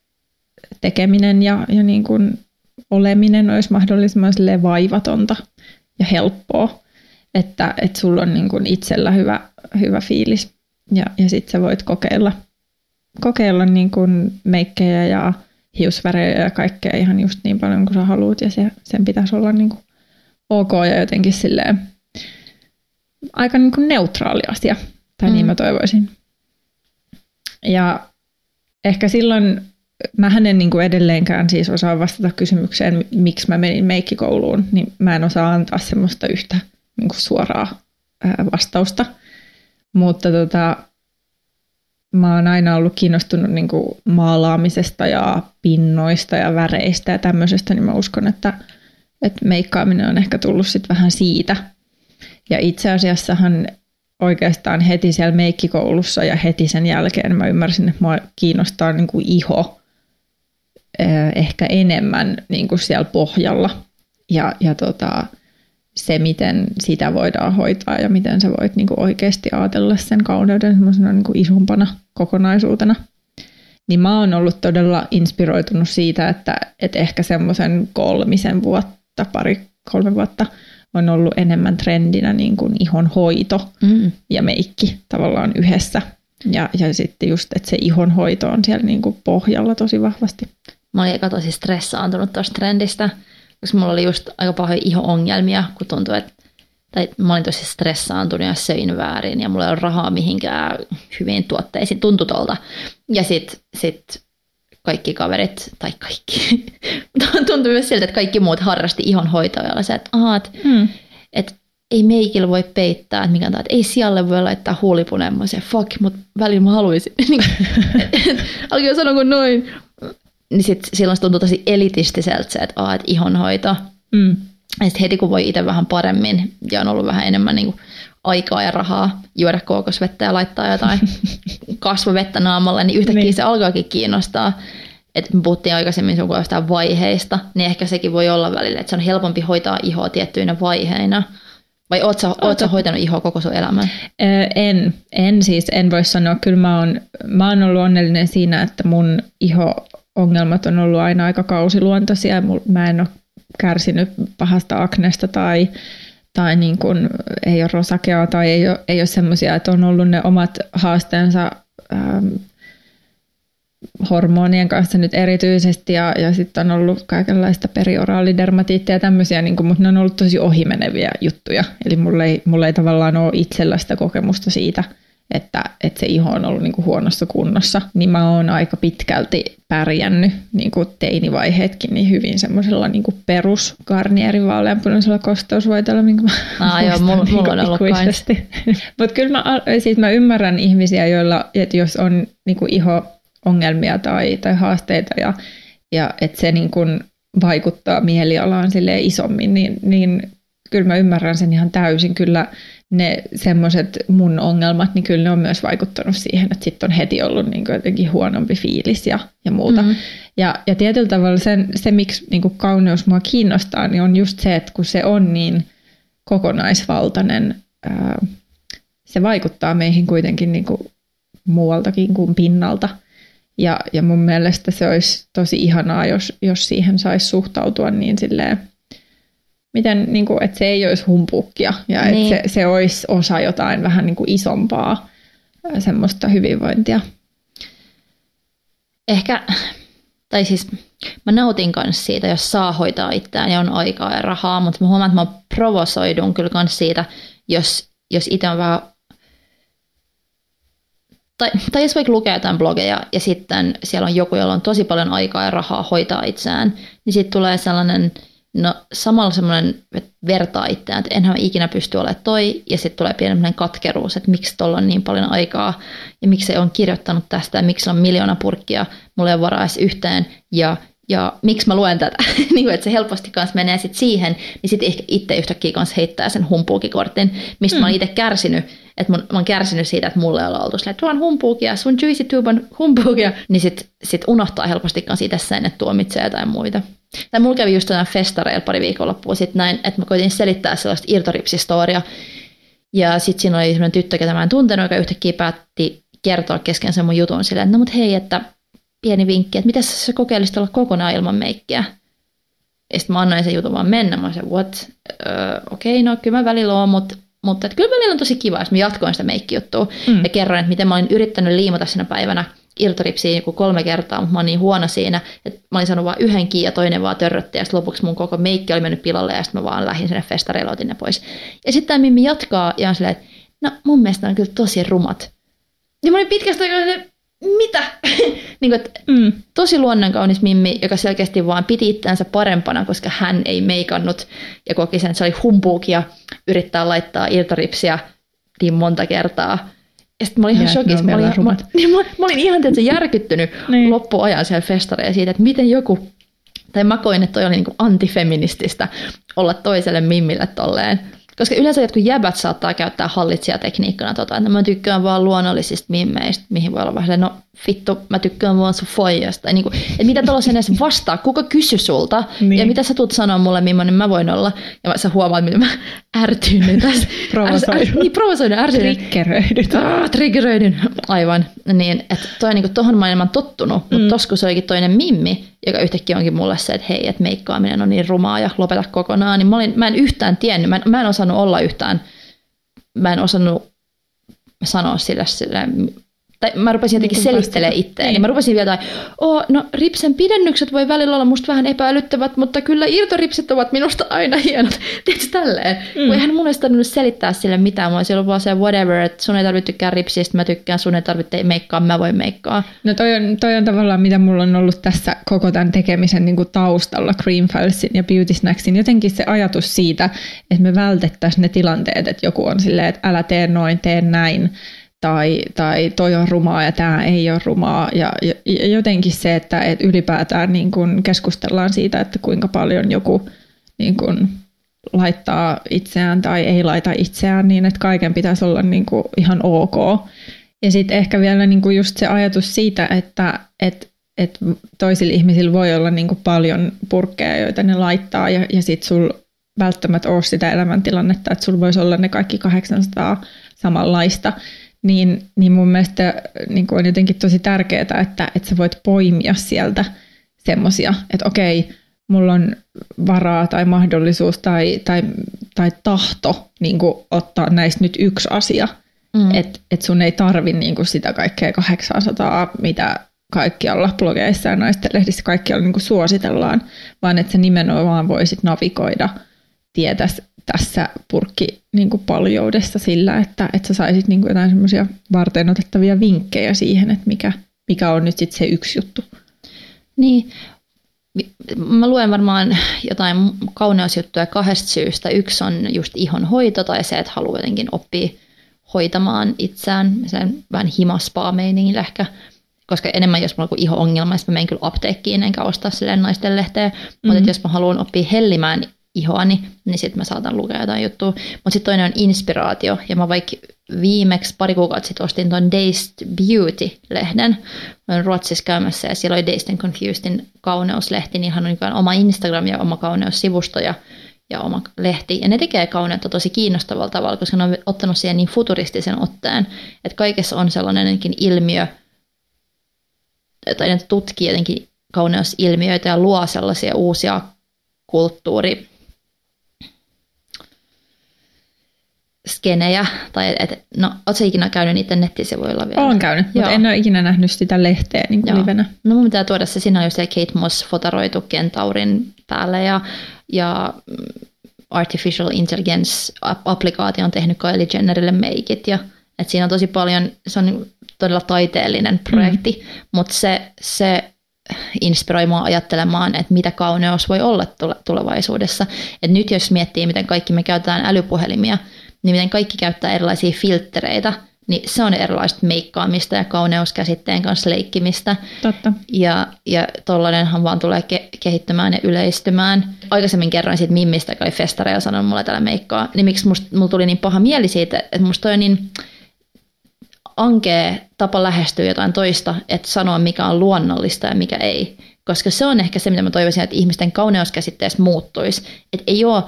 tekeminen ja, ja niin kuin oleminen olisi mahdollisimman vaivatonta ja helppoa, että, että sulla on niin kuin itsellä hyvä, hyvä fiilis ja, ja sitten sä voit kokeilla, kokeilla niin kuin meikkejä ja hiusvärejä ja kaikkea ihan just niin paljon kuin sä haluat ja se, sen pitäisi olla niin kuin ok ja jotenkin silleen aika niin kuin neutraali asia, tai niin mm. niin mä toivoisin. Ja ehkä silloin mä en niin kuin edelleenkään siis osaa vastata kysymykseen, miksi mä menin meikkikouluun, niin mä en osaa antaa semmoista yhtä niin kuin suoraa vastausta. Mutta tota, mä oon aina ollut kiinnostunut niin kuin maalaamisesta ja pinnoista ja väreistä ja tämmöisestä, niin mä uskon, että, että meikkaaminen on ehkä tullut sitten vähän siitä. Ja itse asiassahan oikeastaan heti siellä meikkikoulussa ja heti sen jälkeen mä ymmärsin, että mua kiinnostaa niin kuin iho ehkä enemmän niin kuin siellä pohjalla. Ja, ja tota, se, miten sitä voidaan hoitaa ja miten sä voit niin kuin oikeasti ajatella sen kauneuden semmoisena niin isompana kokonaisuutena. Niin mä oon ollut todella inspiroitunut siitä, että, että ehkä semmoisen kolmisen vuotta, pari, kolme vuotta on ollut enemmän trendinä niin kuin ihon hoito mm. ja meikki tavallaan yhdessä. Ja, ja sitten just, että se ihon hoito on siellä niin kuin pohjalla tosi vahvasti mä olin aika tosi stressaantunut tuosta trendistä, koska mulla oli just aika paljon iho-ongelmia, kun tuntui, että tai mä olin tosi stressaantunut ja söin väärin ja mulla ei ole rahaa mihinkään hyviin tuotteisiin, tuntui tuolta. Ja sitten sit kaikki kaverit, tai kaikki, [LAUGHS] tuntui myös siltä, että kaikki muut harrasti ihonhoitoa ja se, että, aha, että, hmm. että ei meikillä voi peittää, että mikä on, että ei sijalle voi laittaa huulipuneen. Mä se, fuck, mutta välillä mä haluaisin. [LAUGHS] [LAUGHS] Alkoi sanoa kuin noin niin sit silloin se tuntuu tosi elitistiseltä se, että, aa, että ihonhoito. Mm. Ja sitten heti kun voi itse vähän paremmin ja on ollut vähän enemmän niin kuin aikaa ja rahaa juoda kookosvettä ja laittaa jotain [LAUGHS] kasvovettä naamalle, niin yhtäkkiä niin. se alkaakin kiinnostaa. Että me puhuttiin aikaisemmin sun jostain vaiheista, niin ehkä sekin voi olla välillä, että se on helpompi hoitaa ihoa tiettyinä vaiheina. Vai oot sä, oot sä hoitanut ihoa koko sun elämän? En, en siis, en voi sanoa. Kyllä mä oon, mä oon ollut onnellinen siinä, että mun iho ongelmat on ollut aina aika kausiluontoisia. Mä en ole kärsinyt pahasta aknesta tai, tai niin kuin ei ole rosakeaa tai ei ole, ei ole semmoisia, että on ollut ne omat haasteensa ähm, hormonien kanssa nyt erityisesti ja, ja sitten on ollut kaikenlaista perioraalidermatiittia ja tämmöisiä, niin kuin, mutta ne on ollut tosi ohimeneviä juttuja. Eli mulla ei, mulla ei tavallaan ole itsellä sitä kokemusta siitä, että, että se iho on ollut niin kuin huonossa kunnossa, niin mä oon aika pitkälti pärjännyt niin kuin teinivaiheetkin niin hyvin semmoisella niin perus Garnierin vaaleanpunaisella kosteusvoiteella, minkä mä Aa, joo, mulla, niin mulla on ollut [LAUGHS] Mutta kyllä mä, siis mä ymmärrän ihmisiä, joilla, että jos on niin kuin iho ongelmia tai, tai haasteita ja, ja että se niin kuin vaikuttaa mielialaan sille isommin, niin, niin kyllä mä ymmärrän sen ihan täysin. Kyllä ne semmoiset mun ongelmat, niin kyllä ne on myös vaikuttanut siihen, että sitten on heti ollut niin jotenkin huonompi fiilis ja, ja muuta. Mm-hmm. Ja, ja tietyllä tavalla sen, se, miksi niin kuin kauneus mua kiinnostaa, niin on just se, että kun se on niin kokonaisvaltainen, ää, se vaikuttaa meihin kuitenkin niin kuin muualtakin kuin pinnalta – ja, ja mun mielestä se olisi tosi ihanaa, jos, jos siihen saisi suhtautua niin silleen, miten, niin kuin, että se ei olisi humpukkia ja niin. että se, se olisi osa jotain vähän niin kuin isompaa semmoista hyvinvointia. Ehkä, tai siis mä nautin kanssa siitä, jos saa hoitaa itseään ja on aikaa ja rahaa, mutta mä huomaan, että mä provosoidun kyllä myös siitä, jos, jos itse on vähän tai, tai jos vaikka lukee jotain blogeja ja sitten siellä on joku, jolla on tosi paljon aikaa ja rahaa hoitaa itseään, niin sitten tulee sellainen, no samalla semmoinen, vertaa itseään, että enhän ikinä pysty olemaan toi, ja sitten tulee pieni katkeruus, että miksi tuolla on niin paljon aikaa, ja miksi se on kirjoittanut tästä, ja miksi on miljoona purkkia, mulle ei varaa yhteen, ja ja miksi mä luen tätä, [LAUGHS] niin kuin, että se helposti kanssa menee sit siihen, niin sitten itse yhtäkkiä kanssa heittää sen humpuukikortin, mistä mm. mä oon mm. itse kärsinyt, että mä, mä oon kärsinyt siitä, että mulle on oltu silleen, että tuo on humpuukia, sun juicy tube on humpuukia, niin sit, sit unohtaa helposti kanssa itse sen, että tuomitsee jotain muita. Tai mulla kävi just tämän festareilla pari viikonloppua sitten näin, että mä koitin selittää sellaista irtoripsistoria, ja sitten siinä oli sellainen tyttö, ketä mä en tuntenut, joka yhtäkkiä päätti kertoa kesken sen mun jutun silleen, että no mut hei, että pieni vinkki, että mitä sä kokeilisit olla kokonaan ilman meikkiä. Ja sitten mä annoin sen jutun vaan mennä. Mä sanoin, what? Öö, Okei, okay, no kyllä mä välillä oon, mutta mutta että kyllä välillä on tosi kiva, jos mä jatkoin sitä meikkijuttua mm. ja kerroin, että miten mä olin yrittänyt liimata siinä päivänä irtoripsiin joku kolme kertaa, mutta mä olin niin huono siinä, että mä olin saanut vain yhden kiinni ja toinen vaan törrötti ja lopuksi mun koko meikki oli mennyt pilalle ja sitten mä vaan lähdin sinne festareille otin ne pois. Ja sitten tämä Mimmi jatkaa ja on silleen, että no mun mielestä on kyllä tosi rumat. Ja mä olin pitkästä aikaa mitä? [LAUGHS] niin kuin, että mm. Tosi luonnonkaunis Mimmi, joka selkeästi vaan piti itseänsä parempana, koska hän ei meikannut ja koki sen, että se oli humpuukia yrittää laittaa iltaripsiä niin monta kertaa. Ja sitten mä olin ihan shokissa. Mä, olin, mä, niin [LAUGHS] mä, mä olin ihan tietysti järkyttynyt [LAUGHS] niin. loppuajan siellä festareilla siitä, että miten joku, tai mä koin, että toi oli niin antifeminististä olla toiselle mimmille tolleen koska yleensä jotkut jäbät saattaa käyttää hallitsijatekniikkana tota, että mä tykkään vaan luonnollisista mimmeistä, mihin voi olla vähän no vittu, mä tykkään vaan sun foijasta. Niin kuin, että mitä tuollaisen edes vastaa, kuka kysy sulta niin. ja mitä sä tulet sanoa mulle, millainen mä voin olla. Ja sä huomaat, miten mä ärtyin tässä. Provosoidun. niin, provosoidun, ärtyin. Triggeröidyn. Ah, triggeröidyn, aivan. Niin, että toi niin tohon maailman tottunut, mm. mutta tos kun se olikin toinen mimmi, joka yhtäkkiä onkin mulle se, että hei, että meikkaaminen on niin rumaa ja lopeta kokonaan, niin mä, olin, mä en yhtään tiennyt, mä en, mä en osannut olla yhtään, mä en osannut sanoa sille, sille tai mä rupesin jotenkin niin selittelemään itseäni. Niin. Mä rupesin vielä tai, oh, no ripsen pidennykset voi välillä olla musta vähän epäilyttävät, mutta kyllä irtoripsit ovat minusta aina [LAUGHS] hienot. Tiedätkö tälleen? Mm. Kun eihän mun olisi tarvinnut selittää sille mitään. Mä olisin vaan se whatever, että sun ei tarvitse tykkää ripsistä, mä tykkään, sun ei tarvitse meikkaa, mä voin meikkaa. No toi on, toi on tavallaan mitä mulla on ollut tässä koko tämän tekemisen niin kuin taustalla Cream Filesin ja Beauty Snacksin. Jotenkin se ajatus siitä, että me vältettäisiin ne tilanteet, että joku on silleen, että älä tee noin, tee näin tai, tai toi on rumaa ja tämä ei ole rumaa. Ja, ja jotenkin se, että, että ylipäätään niin kun keskustellaan siitä, että kuinka paljon joku niin kun laittaa itseään tai ei laita itseään, niin että kaiken pitäisi olla niin ihan ok. Ja sitten ehkä vielä niin just se ajatus siitä, että, että, että toisilla ihmisillä voi olla niin paljon purkkeja, joita ne laittaa, ja, ja sitten sul välttämättä ole sitä elämäntilannetta, että sulla voisi olla ne kaikki 800 samanlaista, niin, niin mun mielestä niin on jotenkin tosi tärkeää, että, että sä voit poimia sieltä semmosia, että okei, mulla on varaa tai mahdollisuus tai, tai, tai tahto niin ottaa näistä nyt yksi asia. Mm. Että et sun ei tarvi niin sitä kaikkea 800, mitä kaikkialla blogeissa ja naisten lehdissä kaikkialla niin suositellaan, vaan että sä nimenomaan voisit navigoida tietäs tässä purkki niin kuin paljoudessa sillä, että, että sä saisit niin kuin jotain semmoisia varten otettavia vinkkejä siihen, että mikä, mikä on nyt sitten se yksi juttu. Niin, mä luen varmaan jotain kauneusjuttuja kahdesta syystä. Yksi on just ihon hoito tai se, että haluaa jotenkin oppia hoitamaan itseään, sen vähän himaspaa meiningillä ehkä, koska enemmän jos mulla on iho-ongelma, niin mä menen kyllä apteekkiin enkä ostaa silleen naisten lehteä, mm-hmm. mutta jos mä haluan oppia hellimään ihoani, niin sitten mä saatan lukea jotain juttua. Mutta sitten toinen on inspiraatio, ja mä vaikka viimeksi pari kuukautta sitten ostin tuon Dazed Beauty-lehden. Mä olen Ruotsissa käymässä, ja siellä oli Dazed and Confusedin kauneuslehti, niin hän on niin oma Instagram ja oma kauneussivusto, ja ja oma lehti. Ja ne tekee kauneutta tosi kiinnostavalla tavalla, koska ne on ottanut siihen niin futuristisen otteen, että kaikessa on sellainen ilmiö, tai ne tutkii jotenkin kauneusilmiöitä ja luo sellaisia uusia kulttuuri skenejä, tai et, no, ootko ikinä käynyt niiden nettisivuilla vielä? Olen käynyt, Joo. mutta en ole ikinä nähnyt sitä lehteä niin kuin livenä. No mun pitää tuoda se, siinä on jo se Kate Moss fotaroitu kentaurin päälle, ja ja mm, artificial intelligence-applikaatio on tehnyt Kylie Jennerille meikit ja että siinä on tosi paljon, se on todella taiteellinen projekti, mm. mutta se, se inspiroi mua ajattelemaan, että mitä kauneus voi olla tulevaisuudessa. Et nyt jos miettii, miten kaikki me käytetään älypuhelimia, niin miten kaikki käyttää erilaisia filtreitä – niin se on erilaista meikkaamista ja kauneuskäsitteen kanssa leikkimistä. Totta. Ja, ja tollanenhan vaan tulee ke- kehittymään ja yleistymään. Aikaisemmin kerroin siitä Mimmistä, joka oli ja sanoi mulle tällä meikkaa. Niin miksi musta, mulla tuli niin paha mieli siitä, että musta toi on niin ankea tapa lähestyä jotain toista, että sanoa mikä on luonnollista ja mikä ei. Koska se on ehkä se, mitä mä toivoisin, että ihmisten kauneuskäsitteestä muuttuisi. Että ei ole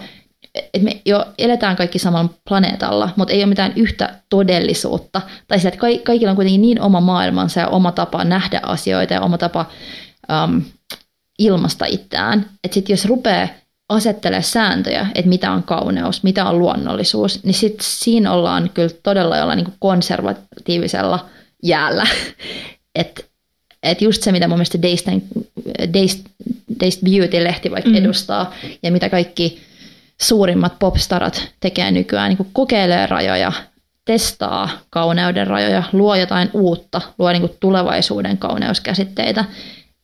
että me jo eletään kaikki samalla planeetalla, mutta ei ole mitään yhtä todellisuutta. Tai se, että kaikilla on kuitenkin niin oma maailmansa ja oma tapa nähdä asioita ja oma tapa um, ilmasta itseään. Että sitten jos rupeaa asettelee sääntöjä, että mitä on kauneus, mitä on luonnollisuus, niin sit siinä ollaan kyllä todella jollain niin konservatiivisella jäällä. [LAUGHS] että et just se, mitä mun mielestä Dazed, Dazed, Dazed Beauty-lehti vaikka mm. edustaa, ja mitä kaikki suurimmat popstarat tekee nykyään, niin kuin kokeilee rajoja, testaa kauneuden rajoja, luo jotain uutta, luo niin kuin tulevaisuuden kauneuskäsitteitä,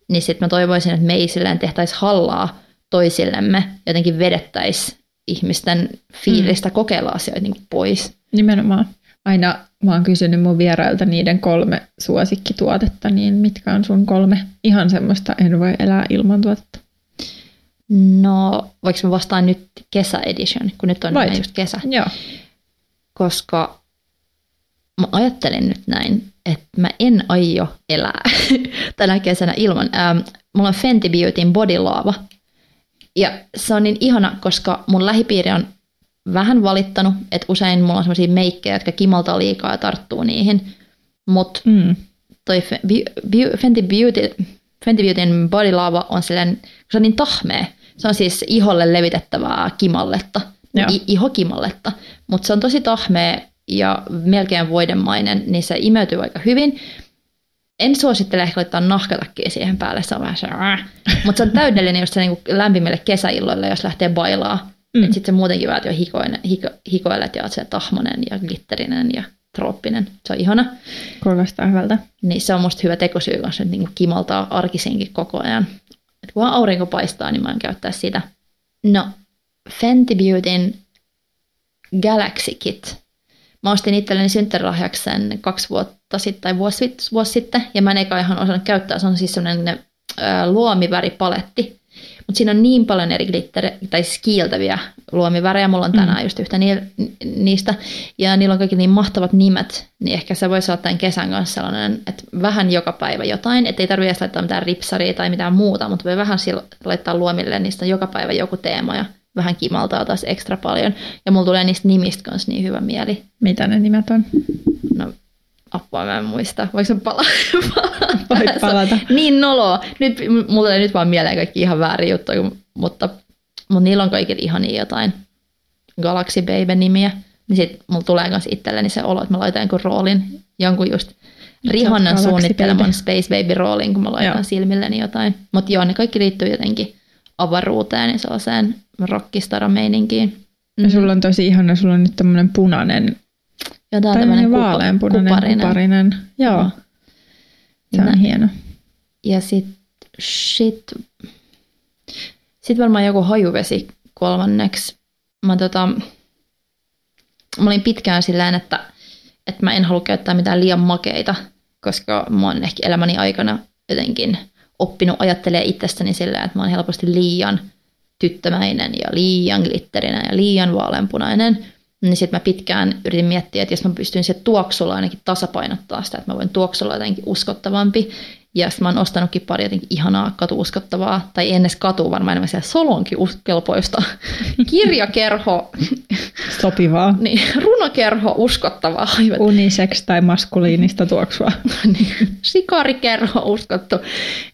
niin sitten mä toivoisin, että me ei silleen tehtäisi hallaa toisillemme, jotenkin vedettäisiin ihmisten fiilistä mm. kokeilla asioita niin kuin pois. Nimenomaan. Aina mä oon kysynyt mun vierailta niiden kolme suosikkituotetta, niin mitkä on sun kolme ihan semmoista en voi elää ilman tuotetta? No, voiko mä vastaan nyt kesäedition, kun nyt on Voit. just kesä? Joo. Koska mä ajattelin nyt näin, että mä en aio elää [LAUGHS] tänä kesänä ilman. Ähm, mulla on Fenty Beautyn Body Lava. Ja se on niin ihana, koska mun lähipiiri on vähän valittanut, että usein mulla on sellaisia meikkejä, jotka kimaltaa liikaa ja tarttuu niihin. Mutta mm. toi Fenty Beauty, Fenty Beautyn Body Lava on sellainen, se on niin tahmea, se on siis iholle levitettävää kimalletta, I- ihokimalletta, mutta se on tosi tahmea ja melkein voidemainen, niin se imeytyy aika hyvin. En suosittele ehkä laittaa nahkatakkiä siihen päälle, se on vähän se, mutta se on täydellinen just se niin lämpimille kesäilloille, jos lähtee bailaa. Mm. Sitten se muutenkin vähän jo hikoinen, hiko, hikoilet ja se tahmonen ja glitterinen ja trooppinen. Se on ihana. Kuulostaa hyvältä. Niin se on musta hyvä tekosyy kanssa, niin kimaltaa arkisinkin koko ajan. Et kun aurinko paistaa, niin mä en käyttää sitä. No, Fenty Beautyn Galaxy Kit. Mä ostin itselleni synttärilahjaksi sen kaksi vuotta sitten tai vuosi, vuosi sitten, ja mä en eikä ihan osannut käyttää. Se on siis sellainen luomiväripaletti, mutta siinä on niin paljon eri glitter, tai siis kiiltäviä luomivärejä. Mulla on mm. tänään mm. just yhtä niistä. Ja niillä on kaikki niin mahtavat nimet. Niin ehkä se voisi olla tämän kesän kanssa sellainen, että vähän joka päivä jotain. Että ei tarvitse edes laittaa mitään ripsaria tai mitään muuta, mutta voi vähän laittaa luomille niistä joka päivä joku teema ja vähän kimaltaa taas ekstra paljon. Ja mulla tulee niistä nimistä kanssa niin hyvä mieli. Mitä ne nimet on? No apua mä en muista. Voiko se pala- [LAUGHS] palata? palata. niin noloa. Nyt, mulla ei nyt vaan mieleen kaikki ihan väärin juttuja, mutta, mutta niillä on kaikille ihan jotain Galaxy Baby-nimiä. Niin sit mulla tulee myös itselleni se olo, että mä laitan jonkun roolin, jonkun just Rihannan suunnitteleman Space Baby roolin, kun mä laitan silmilleni jotain. Mutta joo, ne kaikki liittyy jotenkin avaruuteen ja sellaiseen rockistara-meininkiin. Mm-hmm. Ja sulla on tosi ihana, sulla on nyt tämmöinen punainen, ja tää on tämmöinen vaaleanpunainen kuparinen. kuparinen. Joo, se on Nä. hieno. Ja sit, shit, sit varmaan joku hajuvesi kolmanneksi. Mä, tota, mä olin pitkään silleen, että, että mä en halua käyttää mitään liian makeita, koska mä oon ehkä elämäni aikana jotenkin oppinut ajattelemaan itsestäni silleen, että mä oon helposti liian tyttömäinen ja liian glitterinen ja liian vaaleanpunainen. Niin sitten mä pitkään yritin miettiä, että jos mä pystyn se tuoksulla ainakin tasapainottaa sitä, että mä voin tuoksulla jotenkin uskottavampi ja sitten mä oon ostanutkin pari jotenkin ihanaa katuuskottavaa, tai ennen katu varmaan enemmän siellä solonkin kelpoista. [LAUGHS] Kirjakerho. Sopivaa. niin, runokerho uskottavaa. Unisex tai maskuliinista tuoksua. [LAUGHS] niin, sikarikerho uskottu.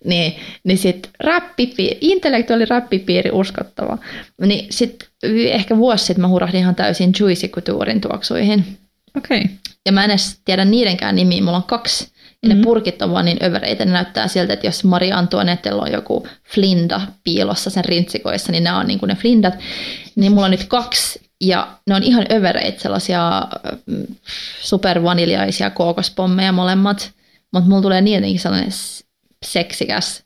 Niin, niin sitten räppipiiri, intellektuaali räppipiiri uskottava. Niin sitten ehkä vuosi sitten mä hurahdin ihan täysin Juicy Couturein tuoksuihin. Okei. Okay. Ja mä en edes tiedä niidenkään nimiä. Mulla on kaksi ja ne mm-hmm. purkit on vaan niin övereitä, ne näyttää siltä, että jos Maria Antoinettella on joku flinda piilossa sen rintsikoissa, niin nämä on niin kuin ne flindat. Niin mulla on nyt kaksi, ja ne on ihan övereitä, sellaisia mm, supervaniljaisia kookospommeja molemmat. Mutta mulla tulee niin jotenkin sellainen seksikäs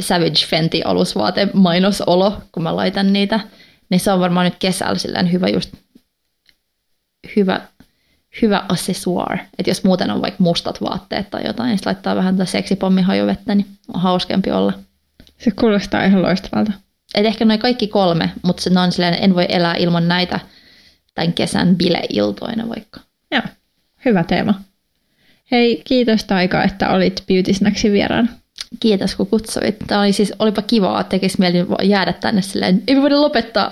Savage Fenty alusvaate mainosolo, kun mä laitan niitä. Niin se on varmaan nyt kesällä hyvä just hyvä hyvä accessoire. Että jos muuten on vaikka mustat vaatteet tai jotain, niin laittaa vähän tätä seksipommihajuvettä, niin on hauskempi olla. Se kuulostaa ihan loistavalta. Et ehkä noin kaikki kolme, mutta se on silleen, en voi elää ilman näitä tämän kesän bileiltoina vaikka. Joo, hyvä teema. Hei, kiitos Taika, että olit Beauty Snacksin vieraan. Kiitos kun kutsuit. Tämä oli siis, olipa kivaa, että tekisi mieli jäädä tänne silleen, ei voida lopettaa.